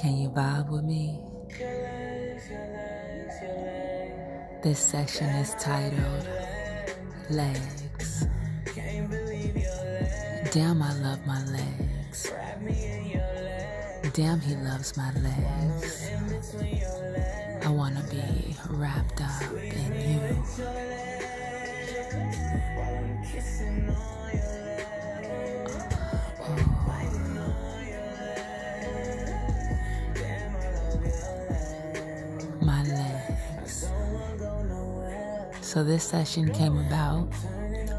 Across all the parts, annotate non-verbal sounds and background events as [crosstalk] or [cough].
Can you vibe with me? This session is titled Legs. Damn, I love my legs. Damn, he loves my legs. I wanna be wrapped up in you. So, this session came about.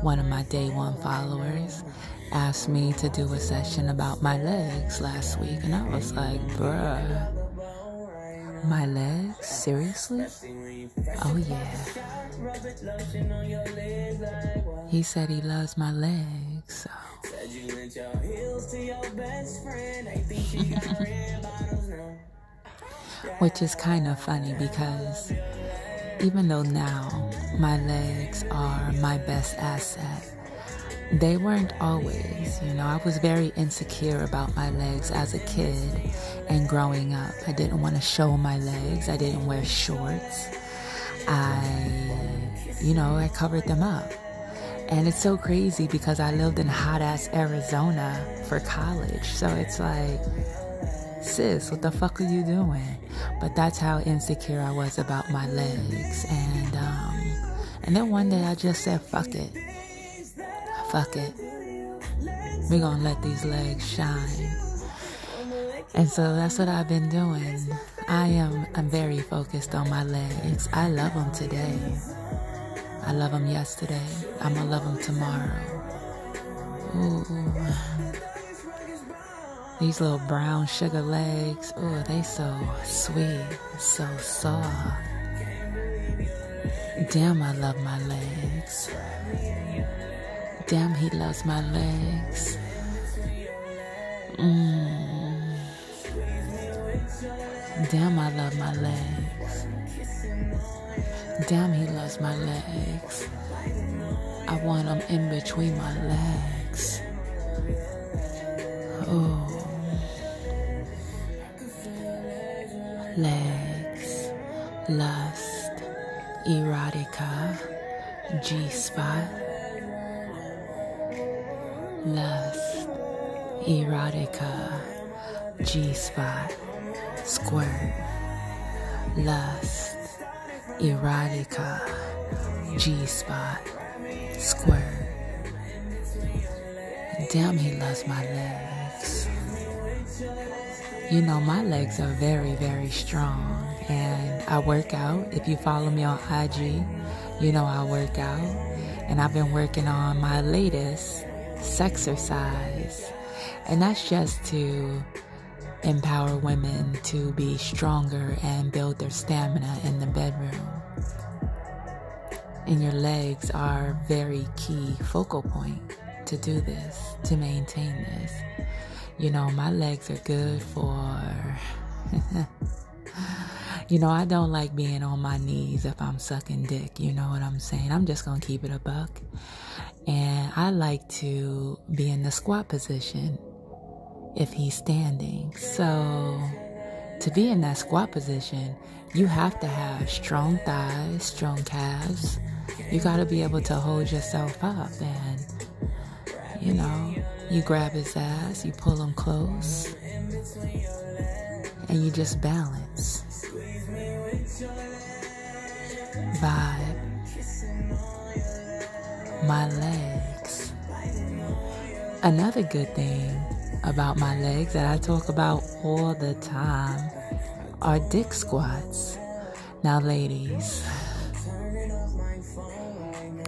One of my day one followers asked me to do a session about my legs last week, and I was like, bruh. My legs? Seriously? Oh, yeah. He said he loves my legs, so. [laughs] Which is kind of funny because even though now my legs are my best asset, they weren't always. You know, I was very insecure about my legs as a kid and growing up. I didn't want to show my legs, I didn't wear shorts. I, you know, I covered them up. And it's so crazy because I lived in hot ass Arizona for college. So it's like, sis, what the fuck are you doing? But that's how insecure I was about my legs. And um, and then one day I just said, fuck it. Fuck it. We're gonna let these legs shine. And so that's what I've been doing. I am I'm very focused on my legs. I love them today. I love them yesterday. I'm gonna love them tomorrow. Ooh. These little brown sugar legs, oh, they so sweet, so soft. Damn, I love my legs. Damn, he loves my legs. Mm. Damn, I love my legs. Damn, he loves my legs. I want him in between my legs. Oh. Legs, lust, erotica, G spot. Lust, erotica, G spot, squirt. Lust, erotica, G spot, squirt. Damn, he loves my legs. You know, my legs are very, very strong, and I work out. If you follow me on IG, you know I work out, and I've been working on my latest sex exercise, and that's just to empower women to be stronger and build their stamina in the bedroom. And your legs are very key focal point to do this, to maintain this. You know, my legs are good for. [laughs] you know, I don't like being on my knees if I'm sucking dick. You know what I'm saying? I'm just going to keep it a buck. And I like to be in the squat position if he's standing. So, to be in that squat position, you have to have strong thighs, strong calves. You got to be able to hold yourself up and, you know, you grab his ass, you pull him close, and you just balance. Vibe. My legs. Another good thing about my legs that I talk about all the time are dick squats. Now, ladies,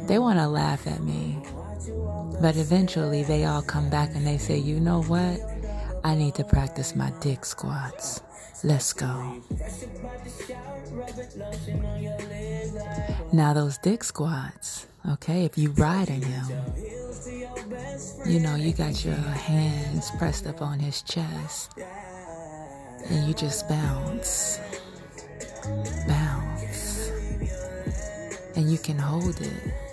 they want to laugh at me, but eventually they all come back and they say, you know what? I need to practice my dick squats. Let's go. Now, those dick squats, okay, if you ride in him, you know, you got your hands pressed up on his chest and you just bounce, bounce, and you can hold it.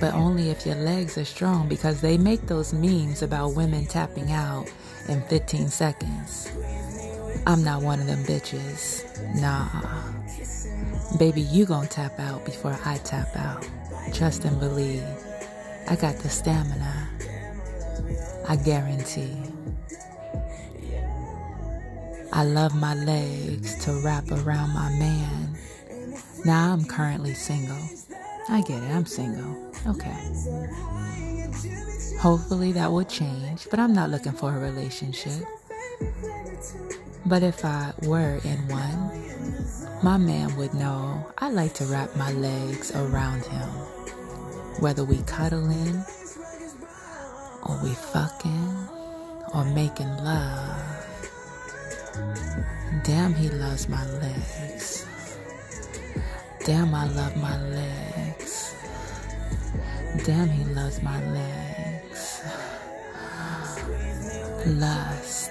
But only if your legs are strong because they make those memes about women tapping out in 15 seconds. I'm not one of them bitches. Nah. Baby, you gon' tap out before I tap out. Trust and believe. I got the stamina. I guarantee. I love my legs to wrap around my man. Now I'm currently single. I get it, I'm single. Okay. Hopefully that will change, but I'm not looking for a relationship. But if I were in one, my man would know I like to wrap my legs around him. Whether we cuddling, or we fucking, or making love. Damn, he loves my legs. Damn, I love my legs. Damn, he loves my legs. Lust,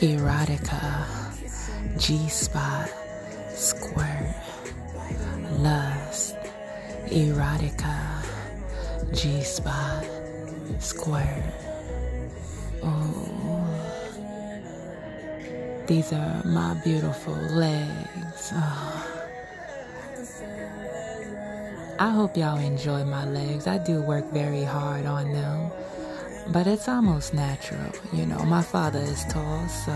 erotica, G spot, squirt. Lust, erotica, G spot, squirt. Oh. These are my beautiful legs. Oh. I hope y'all enjoy my legs. I do work very hard on them, but it's almost natural. You know, my father is tall, so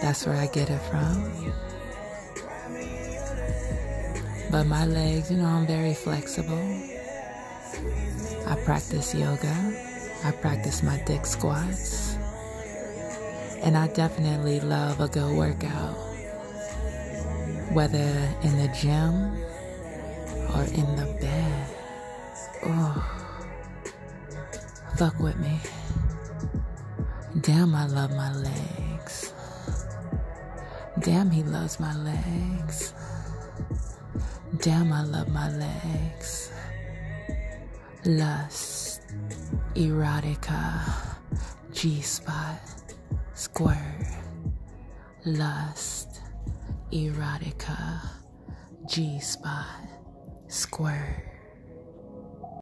that's where I get it from. But my legs, you know, I'm very flexible. I practice yoga. I practice my dick squats. And I definitely love a good workout, whether in the gym or in the bed. Oh, fuck with me. Damn, I love my legs. Damn, he loves my legs. Damn, I love my legs. Lust, erotica, G spot squirt, lust, erotica, G spot, squirt.